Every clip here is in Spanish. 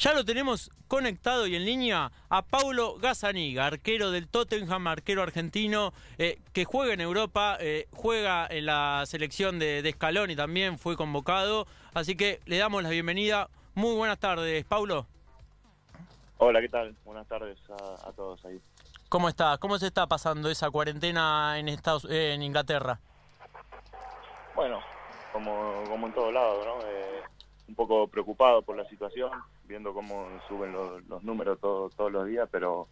Ya lo tenemos conectado y en línea a Paulo Gazzaniga, arquero del Tottenham, arquero argentino eh, que juega en Europa, eh, juega en la selección de, de Scaloni también, fue convocado. Así que le damos la bienvenida. Muy buenas tardes, Paulo. Hola, ¿qué tal? Buenas tardes a, a todos ahí. ¿Cómo está? ¿Cómo se está pasando esa cuarentena en Estados eh, en Inglaterra? Bueno, como, como en todos lados, ¿no? Eh, un poco preocupado por la situación, viendo cómo suben los, los números todo- todos los días, pero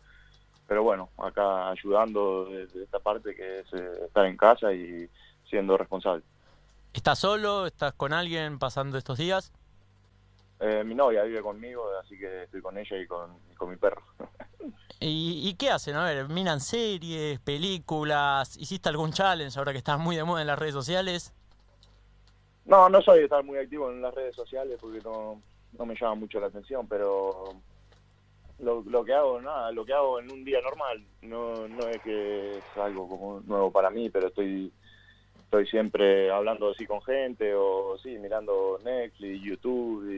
pero bueno, acá ayudando desde esta parte que es eh, estar en casa y siendo responsable. ¿Estás solo? ¿Estás con alguien pasando estos días? Eh, mi novia vive conmigo, así que estoy con ella y con, y con mi perro. ¿Y, y qué hacen? A ver, ¿miran series, películas? ¿Hiciste algún challenge ahora que estás muy de moda en las redes sociales? No, no soy de estar muy activo en las redes sociales porque no, no me llama mucho la atención, pero lo, lo que hago, nada, lo que hago en un día normal, no, no es que es algo como nuevo para mí, pero estoy estoy siempre hablando así con gente o sí, mirando Netflix, YouTube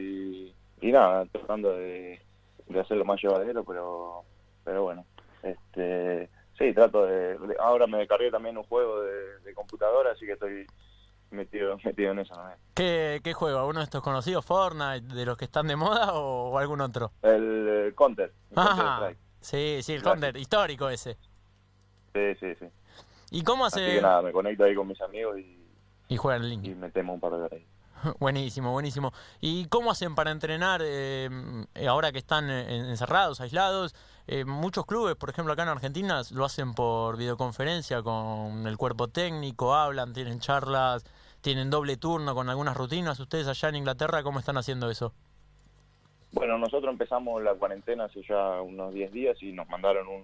y, nada, tratando de, de hacerlo más llevadero, pero pero bueno, este sí, trato de, de- ahora me descargué también un juego de, de computadora, así que estoy metido metido en eso también. ¿Qué, qué juego? ¿Uno de estos conocidos, Fortnite, de los que están de moda o, o algún otro? El eh, Counter. el Counter sí, sí, el Clásico. Counter, histórico ese. Sí, sí, sí. ¿Y cómo Así hace...? que nada, me conecto ahí con mis amigos y, Y juegan en y línea. metemos un par de horas ahí. Buenísimo, buenísimo. ¿Y cómo hacen para entrenar eh, ahora que están eh, encerrados, aislados? Eh, muchos clubes, por ejemplo acá en Argentina, lo hacen por videoconferencia con el cuerpo técnico, hablan, tienen charlas, tienen doble turno con algunas rutinas. ¿Ustedes allá en Inglaterra cómo están haciendo eso? Bueno, nosotros empezamos la cuarentena hace ya unos 10 días y nos mandaron un,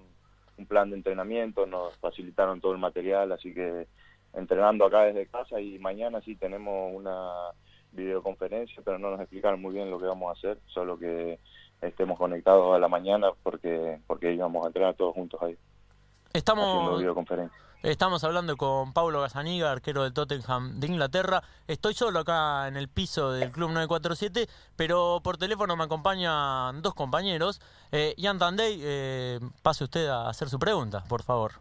un plan de entrenamiento, nos facilitaron todo el material, así que entrenando acá desde casa y mañana sí tenemos una videoconferencia, pero no nos explicaron muy bien lo que vamos a hacer, solo que estemos conectados a la mañana porque porque íbamos a entrenar todos juntos ahí, haciendo Estamos, videoconferencia. Estamos hablando con Paulo Gazzaniga, arquero del Tottenham de Inglaterra. Estoy solo acá en el piso del Club 947, pero por teléfono me acompañan dos compañeros. Eh, Ian Tandey, eh, pase usted a hacer su pregunta, por favor.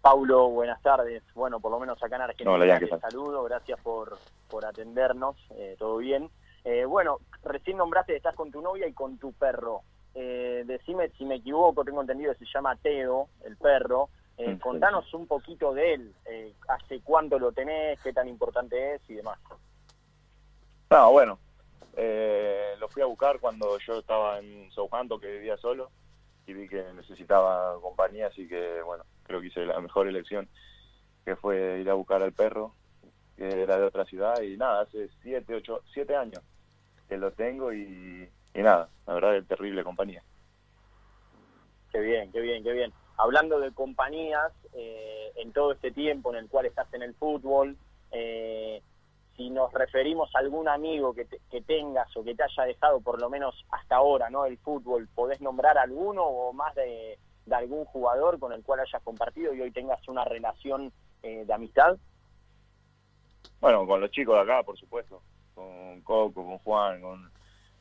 Paulo, buenas tardes. Bueno, por lo menos acá en Argentina Hola, saludo, gracias por, por atendernos, eh, todo bien. Eh, bueno, recién nombraste estás con tu novia y con tu perro. Eh, decime si me equivoco, tengo entendido que se llama Teo, el perro. Eh, contanos un poquito de él, eh, hace cuánto lo tenés, qué tan importante es y demás. No, bueno, eh, lo fui a buscar cuando yo estaba en Southampton, que vivía solo, y vi que necesitaba compañía, así que, bueno, creo que hice la mejor elección, que fue ir a buscar al perro, que era de otra ciudad, y nada, hace siete, ocho, siete años que lo tengo y, y nada, la verdad es terrible compañía. Qué bien, qué bien, qué bien. Hablando de compañías, eh, en todo este tiempo en el cual estás en el fútbol, eh, si nos referimos a algún amigo que, te- que tengas o que te haya dejado por lo menos hasta ahora, ¿no? El fútbol, ¿podés nombrar alguno o más de, algún jugador con el cual hayas compartido y hoy tengas una relación eh, de amistad? Bueno, con los chicos de acá, por supuesto, con Coco, con Juan, con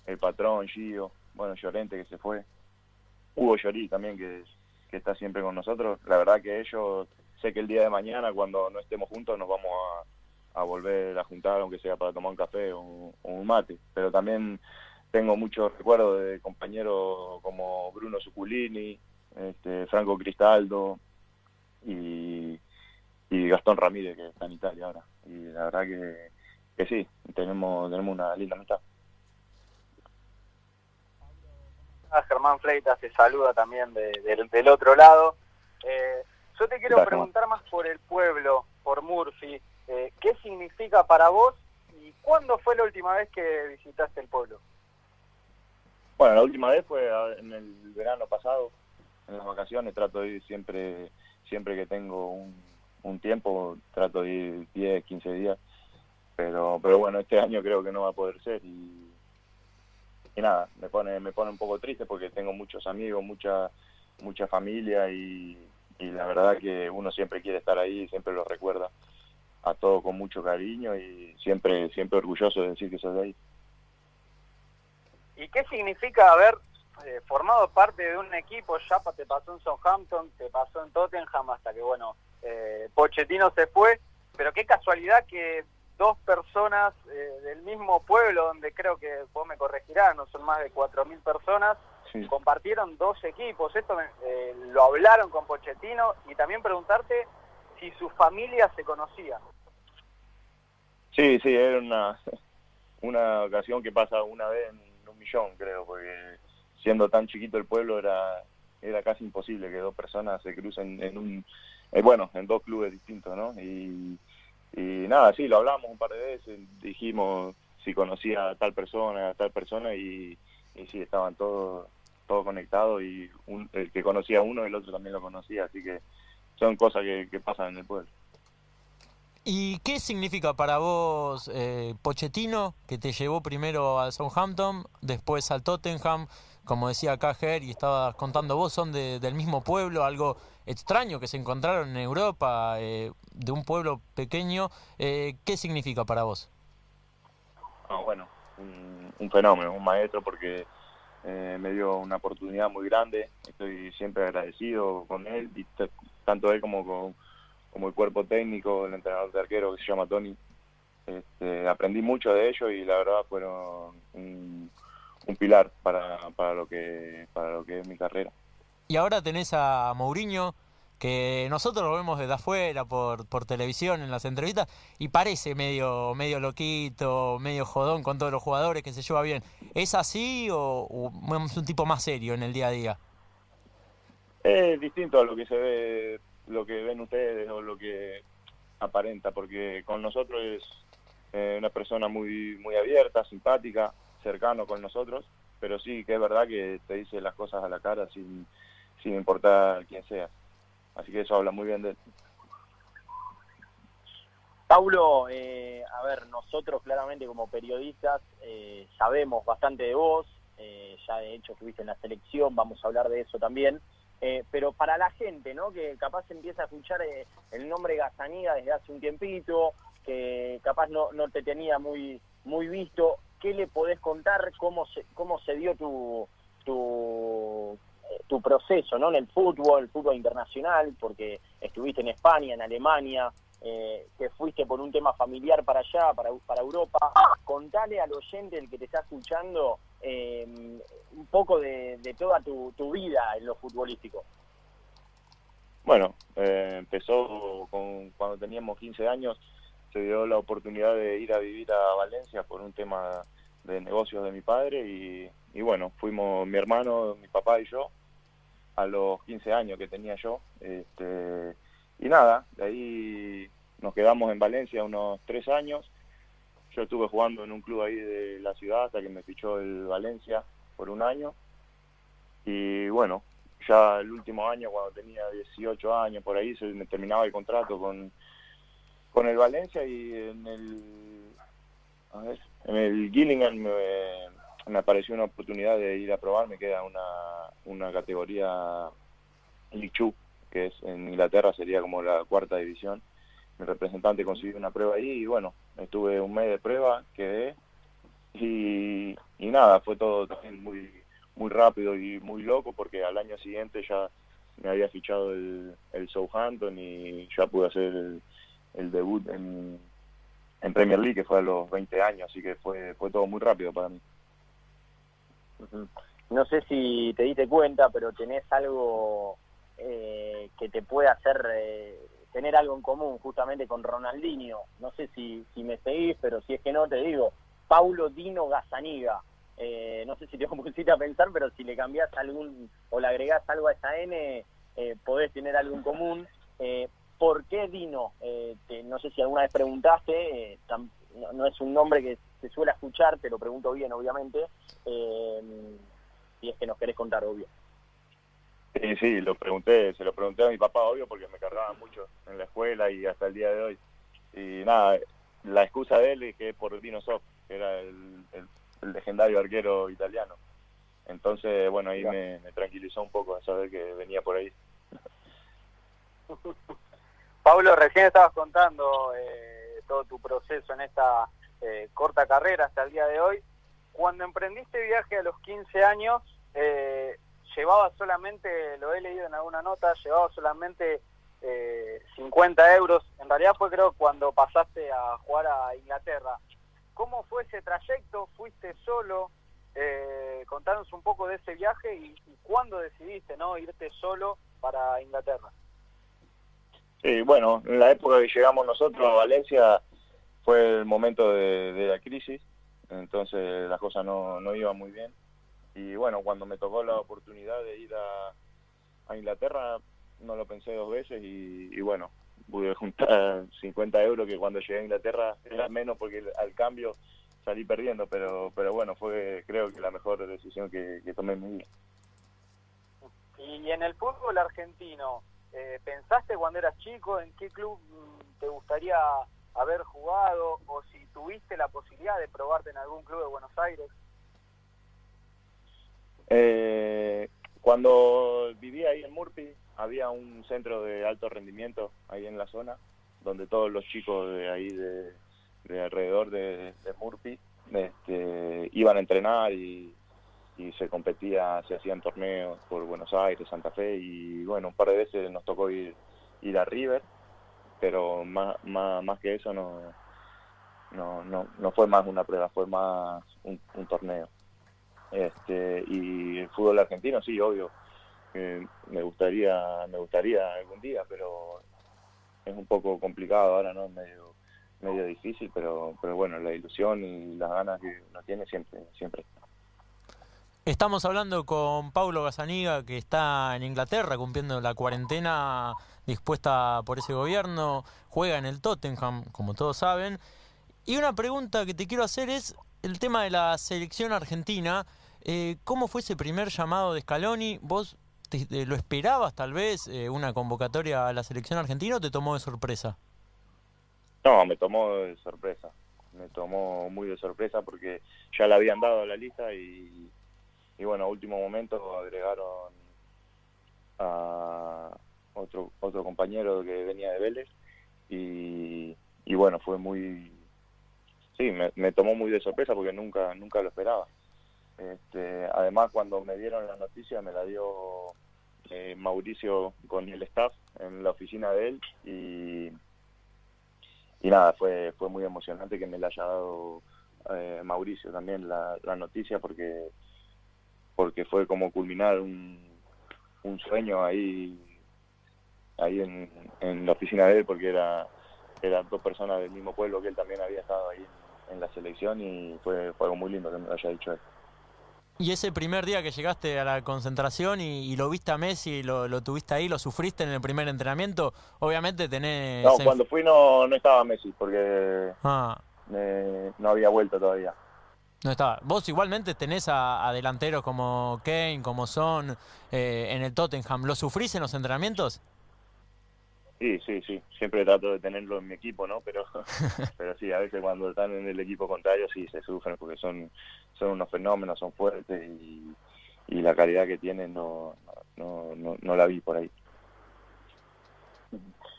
el patrón, Gio, bueno, Llorente que se fue, Hugo Llorí también que, que está siempre con nosotros. La verdad que ellos, sé que el día de mañana cuando no estemos juntos nos vamos a, a volver a juntar, aunque sea para tomar un café o un, mate, pero también tengo muchos recuerdos de compañeros como Bruno Suculini, este, Franco Cristaldo y, y Gastón Ramírez que está en Italia ahora. Y la verdad que, que sí, tenemos, tenemos una linda amistad. Ah, Germán Fleitas te saluda también de- del- del otro lado. Eh, yo te quiero preguntar más por el pueblo, por Murphy. Eh, ¿Qué significa para vos y cuándo fue la última vez que visitaste el pueblo? Bueno, la última vez fue a- en el verano pasado, en las vacaciones, trato de ir siempre, siempre que tengo un, un tiempo, trato de ir 10, 15 días, pero, pero bueno, este año creo que no va a poder ser y, y nada, me pone, me pone un poco triste porque tengo muchos amigos, mucha, mucha familia y, y la verdad que uno siempre quiere estar ahí, siempre lo recuerda a todo con mucho cariño y siempre, siempre orgulloso de decir que soy de ahí. ¿Y qué significa haber eh, formado parte de un equipo? Ya te pasó en Southampton, te pasó en Tottenham, hasta que, bueno, eh, Pochettino se fue, pero qué casualidad que dos personas eh, del mismo pueblo, donde creo que vos me corregirás, no son más de 4.000 personas, compartieron dos equipos. Esto eh, lo hablaron con Pochettino y también preguntarte si su familia se conocía. Sí, sí, era una, una ocasión que pasa una vez en un millón, creo, porque siendo tan chiquito el pueblo era era casi imposible que dos personas se crucen en un eh, bueno en dos clubes distintos no y y nada, sí, lo hablamos un par de veces, dijimos si conocía a tal persona, a tal persona y, y sí, estaban todos todos conectados y el que conocía a uno el otro también lo conocía, así que son cosas que, pasan en el pueblo. ¿Y qué significa para vos eh, Pochettino, que te llevó primero al Southampton, después al Tottenham, como decía acá y estabas contando vos, son del mismo pueblo, algo extraño que se encontraron en Europa, eh, de un pueblo pequeño. Eh, ¿Qué significa para vos? bueno, un, fenómeno, un maestro, porque eh, me dio una oportunidad muy grande. Estoy siempre agradecido con él, y tanto él como con como el cuerpo técnico, el entrenador de arquero que se llama Tony. Este, aprendí mucho de ellos y la verdad fueron un, un pilar para, para, lo que, para lo que es mi carrera. Y ahora tenés a Mourinho, que nosotros lo vemos desde afuera por, por televisión en las entrevistas y parece medio medio loquito, medio jodón con todos los jugadores que se lleva bien. ¿Es así o, es un tipo más serio en el día a día? Es distinto a lo que se ve, lo que ven ustedes o lo que aparenta, porque con nosotros es eh, una persona muy muy abierta, simpática, cercano con nosotros, pero sí que es verdad que te dice las cosas a la cara sin sin importar quién sea. Así que eso habla muy bien de él. Paulo, eh, a ver, nosotros claramente como periodistas eh, sabemos bastante de vos, eh, ya de hecho estuviste en la selección, vamos a hablar de eso también, pero para la gente, ¿no? Que capaz empieza a escuchar el nombre Gazaniga desde hace un tiempito, que capaz no, no te tenía muy, muy visto, ¿qué le podés contar? ¿Cómo se, cómo se dio tu, tu, tu proceso ¿no? en el fútbol, el fútbol internacional, porque estuviste en España, en Alemania, eh, que fuiste por un tema familiar para allá, para, para Europa. Contale al oyente, el que te está escuchando, eh, un poco de, toda tu, vida en lo futbolístico. Bueno, eh, empezó con, cuando teníamos 15 años, se dio la oportunidad de ir a vivir a Valencia por un tema de negocios de mi padre y, y bueno, fuimos mi hermano, mi papá y yo a los 15 años que tenía yo. Este, y nada, de ahí nos quedamos en Valencia unos tres años. Yo estuve jugando en un club ahí de la ciudad hasta que me fichó el Valencia por un año. Y bueno, ya el último año, cuando tenía 18 años, por ahí se me terminaba el contrato con, con el Valencia y en el, a en el Gillingham me, me apareció una oportunidad de ir a probar, me queda una, una categoría Lichu, que es en Inglaterra sería como la cuarta división. Mi representante consiguió una prueba ahí y bueno, estuve un mes de prueba, quedé y, y nada, fue todo también muy muy rápido y muy loco porque al año siguiente ya me había fichado el, el Southampton y ya pude hacer el, debut en, en Premier League que fue a los 20 años, así que fue, fue todo muy rápido para mí. No sé si te diste cuenta, pero tenés algo eh, que te puede hacer eh, tener algo en común justamente con Ronaldinho. No sé si, si me seguís, pero si es que no, te digo, Paulo Dino Gazaniga. Eh, no sé si te pusiste a pensar, pero si le cambiás algún o le agregás algo a esa N, podés tener algo en común. ¿Por qué Dino? no sé si alguna vez preguntaste, no, es un nombre que se suele escuchar, te lo pregunto bien, obviamente, eh, si es que nos querés contar, obvio. Sí, sí, lo pregunté, se lo pregunté a mi papá, obvio, porque me cargaba mucho en la escuela y hasta el día de hoy. Y nada, la excusa de él es que es por Dino Soft, que era el, legendario arquero italiano. Entonces, bueno, ahí me, tranquilizó un poco a saber que venía por ahí. Pablo, recién estabas contando eh, todo tu proceso en esta eh, corta carrera hasta el día de hoy. cuando emprendiste viaje a los 15 años, eh, llevaba solamente, lo he leído en alguna nota, llevaba solamente eh, 50 euros. En realidad fue creo cuando pasaste a jugar a Inglaterra. ¿Cómo fue ese trayecto? ¿Fuiste solo? Eh, contanos un poco de ese viaje y, y cuándo decidiste no irte solo para Inglaterra. Sí, bueno, en la época que llegamos nosotros a Valencia fue el momento de, de la crisis, entonces las cosas no, no iban muy bien. Y bueno, cuando me tocó la oportunidad de ir a, Inglaterra, no lo pensé dos veces y, bueno, pude juntar 50 euros que cuando llegué a Inglaterra era menos porque al cambio salí perdiendo, pero pero bueno, fue creo que la mejor decisión que, tomé en mi vida. Y en el fútbol argentino, eh, ¿pensaste cuando eras chico en qué club te gustaría haber jugado o si tuviste la posibilidad de probarte en algún club de Buenos Aires? Eh, cuando vivía ahí en Murphy, había un centro de alto rendimiento ahí en la zona, donde todos los chicos de ahí de, de alrededor de, de Murphy este, iban a entrenar y, y se competía, se hacían torneos por Buenos Aires, Santa Fe y bueno, un par de veces nos tocó ir, ir a River, pero más, más, más que eso no, no, no, no fue más una prueba, fue más un, torneo. Este, y el fútbol argentino, sí, obvio, me gustaría me gustaría algún día, pero es un poco complicado ahora, ¿no? Medio, medio difícil, pero, pero bueno, la ilusión y las ganas que uno tiene siempre, siempre está. Estamos hablando con Paulo Gazaniga, que está en Inglaterra cumpliendo la cuarentena dispuesta por ese gobierno, juega en el Tottenham, como todos saben. Y una pregunta que te quiero hacer es el tema de la selección argentina. Eh, ¿Cómo fue ese primer llamado de Scaloni? ¿Vos te, lo esperabas tal vez eh, una convocatoria a la selección argentina o te tomó de sorpresa? No, me tomó de sorpresa. Me tomó muy de sorpresa porque ya le habían dado la lista y y bueno, a último momento agregaron a otro otro compañero que venía de Vélez y, y bueno, fue muy sí, me, tomó muy de sorpresa porque nunca nunca lo esperaba. Este, además cuando me dieron la noticia me la dio eh, Mauricio con el staff en la oficina de él y y nada, fue fue muy emocionante que me la haya dado eh, Mauricio también la, la noticia porque porque fue como culminar un, un sueño ahí ahí en, en, la oficina de él porque era eran dos personas del mismo pueblo que él también había estado ahí en, la selección y fue, fue, algo muy lindo que me lo haya dicho él. Y ese primer día que llegaste a la concentración y, y lo viste a Messi, lo, lo, tuviste ahí, lo sufriste en el primer entrenamiento, obviamente tenés... No, cuando fui no, no estaba Messi porque ah. no había vuelto todavía. No está. Vos igualmente tenés a, a delanteros como Kane, como Son, eh, en el Tottenham. ¿Lo sufrís en los entrenamientos? Sí, sí, sí. Siempre trato de tenerlo en mi equipo, ¿no? Pero, pero sí, a veces cuando están en el equipo contrario sí se sufren porque son, son unos fenómenos, son fuertes y, y la calidad que tienen no, no, no, no la vi por ahí.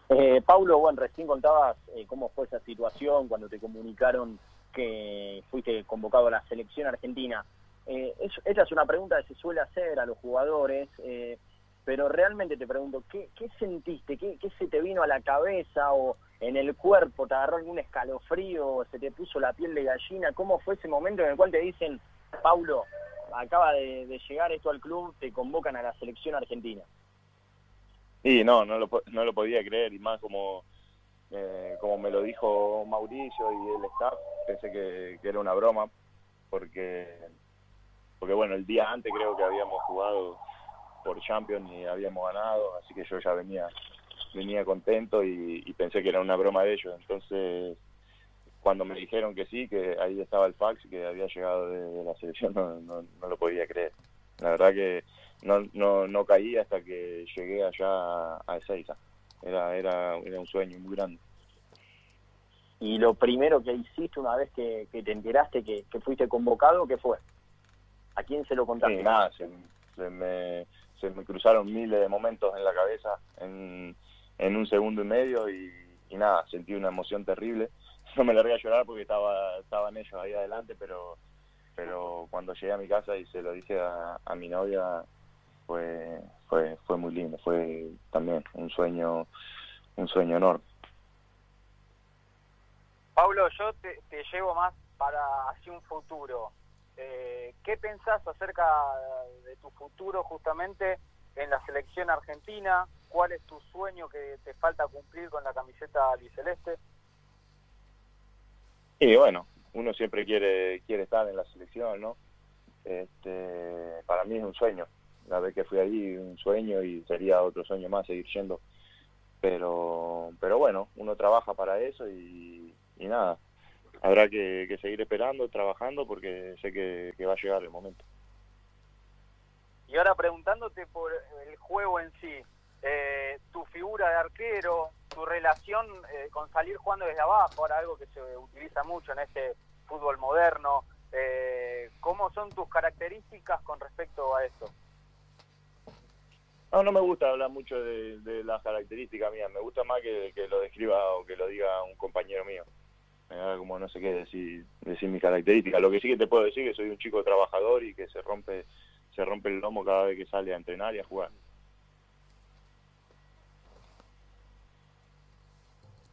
Eh, Paulo, bueno, recién contabas eh, cómo fue esa situación cuando te comunicaron que fuiste convocado a la selección argentina. Eh, es, una pregunta que se suele hacer a los jugadores, eh, pero realmente te pregunto, ¿qué, qué sentiste? ¿Qué, ¿Qué, se te vino a la cabeza o en el cuerpo? ¿Te agarró algún escalofrío? ¿Se te puso la piel de gallina? ¿Cómo fue ese momento en el cual te dicen, Paulo, acaba de, de llegar esto al club, te convocan a la selección argentina? Y no, no lo, no lo podía creer, y más como eh, como me lo dijo Mauricio y el staff, pensé que, era una broma, porque, porque bueno, el día antes creo que habíamos jugado por Champions y habíamos ganado, así que yo ya venía venía contento y, pensé que era una broma de ellos. Entonces, cuando me dijeron que sí, que ahí estaba el fax que había llegado de, la selección, no, no, no, lo podía creer. La verdad que no, no, no caí hasta que llegué allá a Ezeiza era, era, era un sueño muy grande. ¿Y lo primero que hiciste una vez que, que te enteraste que, fuiste convocado, qué fue? ¿A quién se lo contaste? Nada, se, se, me, se me cruzaron miles de momentos en la cabeza en, en un segundo y medio y, y nada, sentí una emoción terrible. No me largué a llorar porque estaba estaban ellos ahí adelante, pero pero cuando llegué a mi casa y se lo dije a, a mi novia, fue, fue, fue muy lindo, fue también un sueño, un sueño enorme. Pablo, yo te, te llevo más para hacia un futuro. Eh, ¿Qué pensás acerca de tu futuro justamente en la selección argentina? ¿Cuál es tu sueño que te falta cumplir con la camiseta albiceleste? Y bueno, uno siempre quiere quiere estar en la selección, ¿no? Este, para mí es un sueño. La vez que fui allí, un sueño y sería otro sueño más seguir yendo. Pero, pero bueno, uno trabaja para eso y, nada, habrá que, que, seguir esperando, trabajando, porque sé que, que, va a llegar el momento. Y ahora preguntándote por el juego en sí, eh, tu figura de arquero, tu relación eh, con salir jugando desde abajo, ahora algo que se utiliza mucho en este fútbol moderno, eh, ¿cómo son tus características con respecto a esto? No, no me gusta hablar mucho de, las características mías, me gusta más que, que lo describa o que lo diga un compañero mío me como no sé qué decir, decir mis características. Lo que sí que te puedo decir es que soy un chico trabajador y que se rompe se rompe el lomo cada vez que sale a entrenar y a jugar.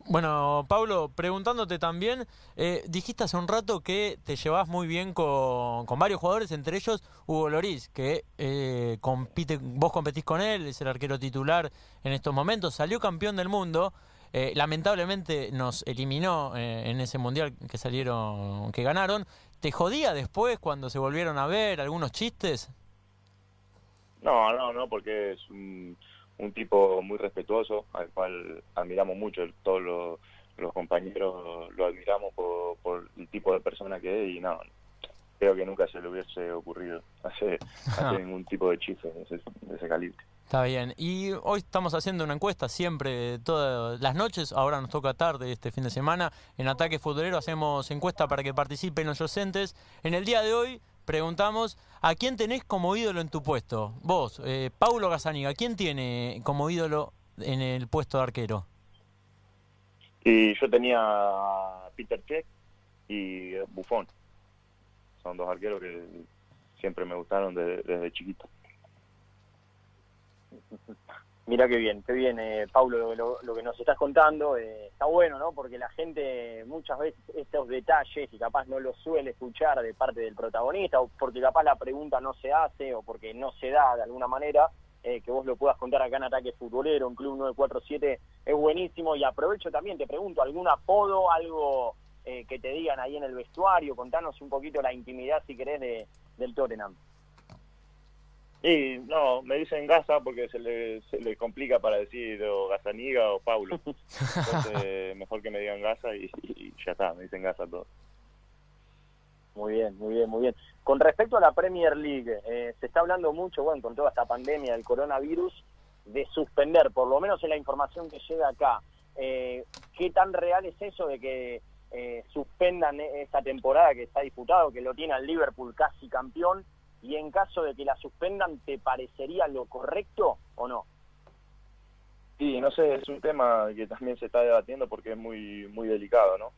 Bueno, Pablo, preguntándote también, eh, dijiste hace un rato que te llevas muy bien con, con, varios jugadores, entre ellos Hugo Loris, que eh, compite, vos competís con él, es el arquero titular en estos momentos, salió campeón del mundo. Eh, lamentablemente nos eliminó eh, en ese mundial que salieron, que ganaron. ¿Te jodía después cuando se volvieron a ver algunos chistes? No, no, no, porque es un, un tipo muy respetuoso, al cual admiramos mucho, todos los, los compañeros lo admiramos por, por, el tipo de persona que es y no, creo que nunca se le hubiese ocurrido hacer, hacer ningún tipo de chiste de ese, de ese calibre. Está bien. Y hoy estamos haciendo una encuesta siempre, todas las noches, ahora nos toca tarde este fin de semana. En Ataque Futbolero hacemos encuesta para que participen los docentes. En el día de hoy preguntamos, ¿a quién tenés como ídolo en tu puesto? Vos, eh, Paulo Gazaniga, ¿quién tiene como ídolo en el puesto de arquero? Y yo tenía a Peter Check y Buffon. Son dos arqueros que siempre me gustaron desde chiquito. Mira qué bien, qué bien, eh, Paulo, lo, que nos estás contando. Eh, está bueno, ¿no? Porque la gente muchas veces estos detalles y capaz no los suele escuchar de parte del protagonista, o porque capaz la pregunta no se hace, o porque no se da de alguna manera, eh, que vos lo puedas contar acá en Ataque Futbolero, en Club 947, es buenísimo. Y aprovecho también, te pregunto, ¿algún apodo, algo eh, que te digan ahí en el vestuario? Contanos un poquito la intimidad, si querés, de, del Tottenham. Y no, me dicen Gaza porque se le, se le complica para decir o Gazaniga o Paulo. Entonces, mejor que me digan Gaza y, y, ya está, me dicen Gaza todo. Muy bien, muy bien, muy bien. Con respecto a la Premier League, eh, se está hablando mucho, bueno, con toda esta pandemia del coronavirus, de suspender, por lo menos en la información que llega acá. Eh, ¿Qué tan real es eso de que eh, suspendan esta temporada que está disputado, que lo tiene al Liverpool casi campeón? Y en caso de que la suspendan, ¿te parecería lo correcto o no? Sí, no sé, es un tema que también se está debatiendo porque es muy muy delicado, ¿no?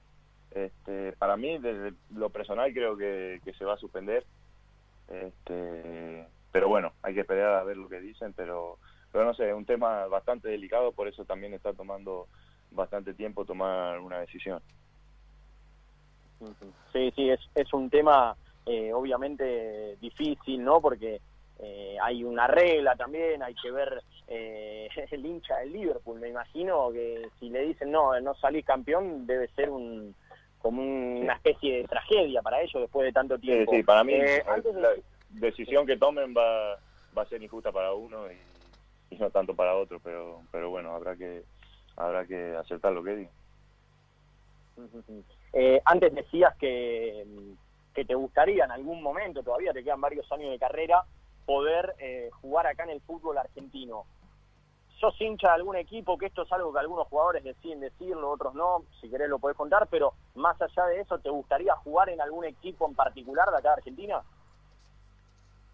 Este, para mí, desde lo personal, creo que, que se va a suspender. Este, pero bueno, hay que esperar a ver lo que dicen, pero, pero no sé, es un tema bastante delicado, por eso también está tomando bastante tiempo tomar una decisión. Sí, sí, es, es un tema eh, obviamente difícil, ¿no? Porque eh, hay una regla también, hay que ver eh, el hincha del Liverpool, me imagino que si le dicen no, no salís campeón, debe ser un como una especie de tragedia para ellos después de tanto tiempo. Sí, sí para mí eh, la de... decisión que tomen va, va a ser injusta para uno y, y, no tanto para otro, pero pero bueno, habrá que habrá que aceptar lo que digan. Eh, antes decías que que te gustaría en algún momento, todavía te quedan varios años de carrera, poder eh, jugar acá en el fútbol argentino. ¿Sos hincha de algún equipo? Que esto es algo que algunos jugadores deciden decirlo, otros no, si querés lo podés contar, pero más allá de eso, ¿te gustaría jugar en algún equipo en particular de acá de Argentina?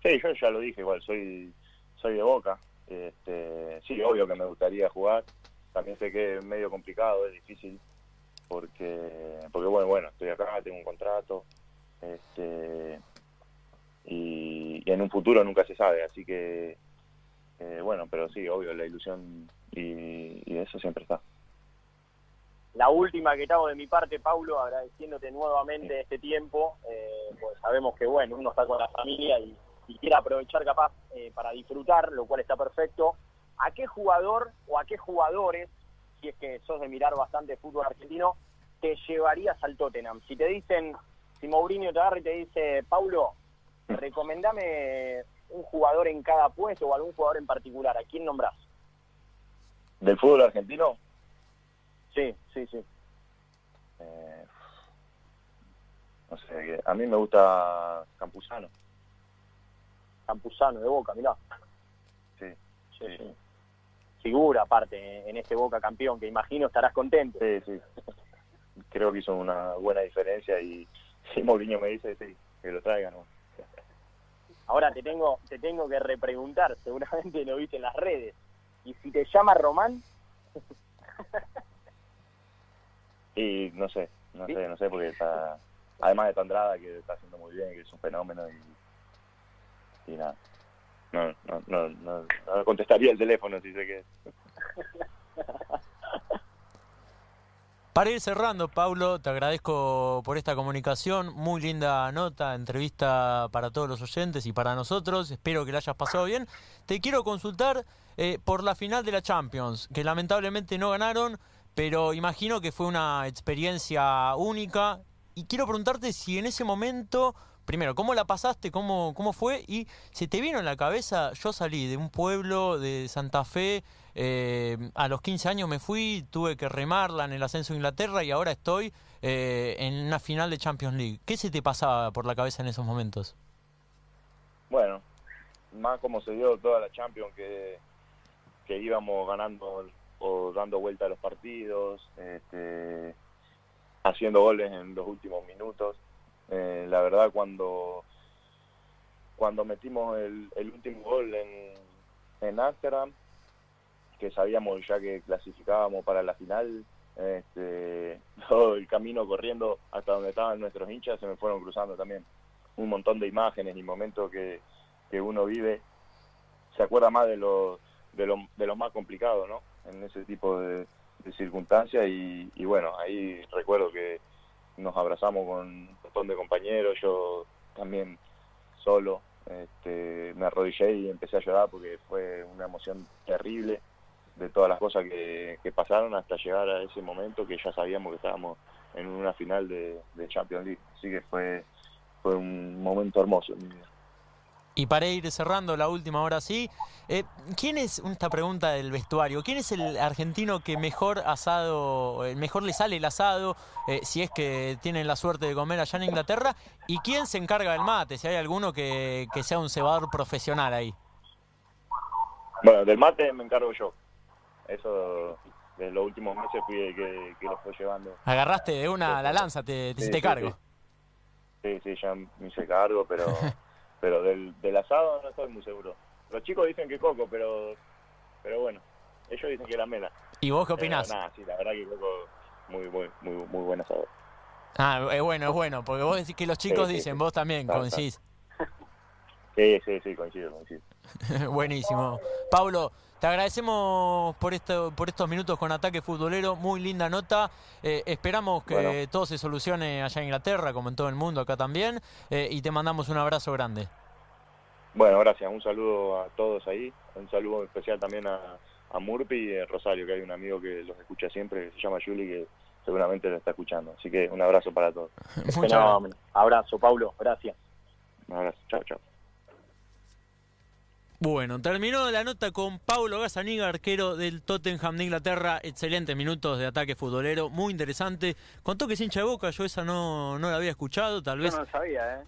Sí, yo ya lo dije, igual, soy soy de Boca. Este, sí, obvio que me gustaría jugar. También sé que es medio complicado, es difícil, porque, porque bueno, bueno, estoy acá, tengo un contrato, este, y, en un futuro nunca se sabe, así que eh, bueno, pero sí, obvio, la ilusión y, y eso siempre está. La última que te hago de mi parte, Paulo, agradeciéndote nuevamente este tiempo, eh, pues sabemos que bueno, uno está con la familia y, quiere aprovechar capaz eh, para disfrutar, lo cual está perfecto. ¿A qué jugador o a qué jugadores, si es que sos de mirar bastante fútbol argentino, te llevarías al Tottenham? Si te dicen, si Mourinho te agarra y te dice, Paulo, recomendame un jugador en cada puesto o algún jugador en particular, ¿a quién nombrás? ¿Del fútbol argentino? Sí, sí, sí. Eh, no sé, a mí me gusta Campuzano. Campuzano de Boca, mirá. Sí, sí, Figura aparte en este Boca campeón, que imagino estarás contento. Sí, sí. Creo que hizo una buena diferencia y si Mourinho me dice sí, que lo traigan. Ahora te tengo, te tengo que repreguntar, seguramente lo viste en las redes. ¿Y si te llama Román? Y no sé, no sé, no sé, porque está, además de Tandrada, que está haciendo muy bien, que es un fenómeno, y, y nada. No, no, no, no, contestaría el teléfono si sé que... Para ir cerrando, Paulo, te agradezco por esta comunicación. Muy linda nota, entrevista para todos los oyentes y para nosotros. Espero que la hayas pasado bien. Te quiero consultar eh, por la final de la Champions, que lamentablemente no ganaron pero imagino que fue una experiencia única y quiero preguntarte si en ese momento, primero, ¿cómo la pasaste? ¿Cómo, cómo fue? Y si te vino en la cabeza, yo salí de un pueblo de Santa Fe, eh, a los 15 años me fui, tuve que remarla en el ascenso de Inglaterra y ahora estoy eh, en una final de Champions League. ¿Qué se te pasaba por la cabeza en esos momentos? Bueno, más como se dio toda la Champions que, íbamos ganando o dando vuelta a los partidos, este, haciendo goles en los últimos minutos. Eh, la verdad cuando cuando metimos el, último gol en, en Amsterdam, que sabíamos ya que clasificábamos para la final, este, todo el camino corriendo hasta donde estaban nuestros hinchas se me fueron cruzando también un montón de imágenes y momentos que, que uno vive. Se acuerda más de los de lo, de lo más complicado, ¿no? En ese tipo de, circunstancias y, bueno, ahí recuerdo que nos abrazamos con un montón de compañeros, yo también solo, este, me arrodillé y empecé a llorar porque fue una emoción terrible de todas las cosas que, pasaron hasta llegar a ese momento que ya sabíamos que estábamos en una final de, de Champions League. Así que fue, fue un momento hermoso. Y para ir cerrando la última hora sí, eh, ¿quién es, esta pregunta del vestuario, quién es el argentino que mejor asado, eh, mejor le sale el asado, eh, si es que tienen la suerte de comer allá en Inglaterra? ¿Y quién se encarga del mate, si hay alguno que, sea un cebador profesional ahí? Bueno, del mate me encargo yo. Eso de los últimos meses fui el que, lo fue llevando. Agarraste de una la lanza, te, te hiciste cargo. Sí. sí, ya me hice cargo, pero... pero del, del asado no estoy muy seguro. Los chicos dicen que Coco, pero pero bueno, ellos dicen que la Mena. ¿Y vos qué opinás? nada, sí, la verdad que Coco muy, muy, muy, muy buen asado. Ah, es bueno, es bueno, porque vos decís que los chicos dicen, vos también coincidís. Sí, sí, sí, coincido, coincido. Buenísimo. Pablo, te agradecemos por esto, por estos minutos con Ataque Futbolero, muy linda nota. Eh, esperamos que todo se solucione allá en Inglaterra, como en todo el mundo, acá también, eh, y te mandamos un abrazo grande. Bueno, gracias. Un saludo a todos ahí. Un saludo especial también a, a Murpi y a Rosario, que hay un amigo que los escucha siempre, que se llama Juli, que seguramente lo está escuchando. Así que un abrazo para todos. Muchas Abrazo, Pablo. Gracias. Un abrazo. Chao, chao. Bueno, terminó la nota con Paulo Gazzaniga, arquero del Tottenham de Inglaterra. Excelentes minutos de ataque futbolero, muy interesante. Contó que es hincha de boca, yo esa no, no la había escuchado, tal vez. no sabía, ¿eh?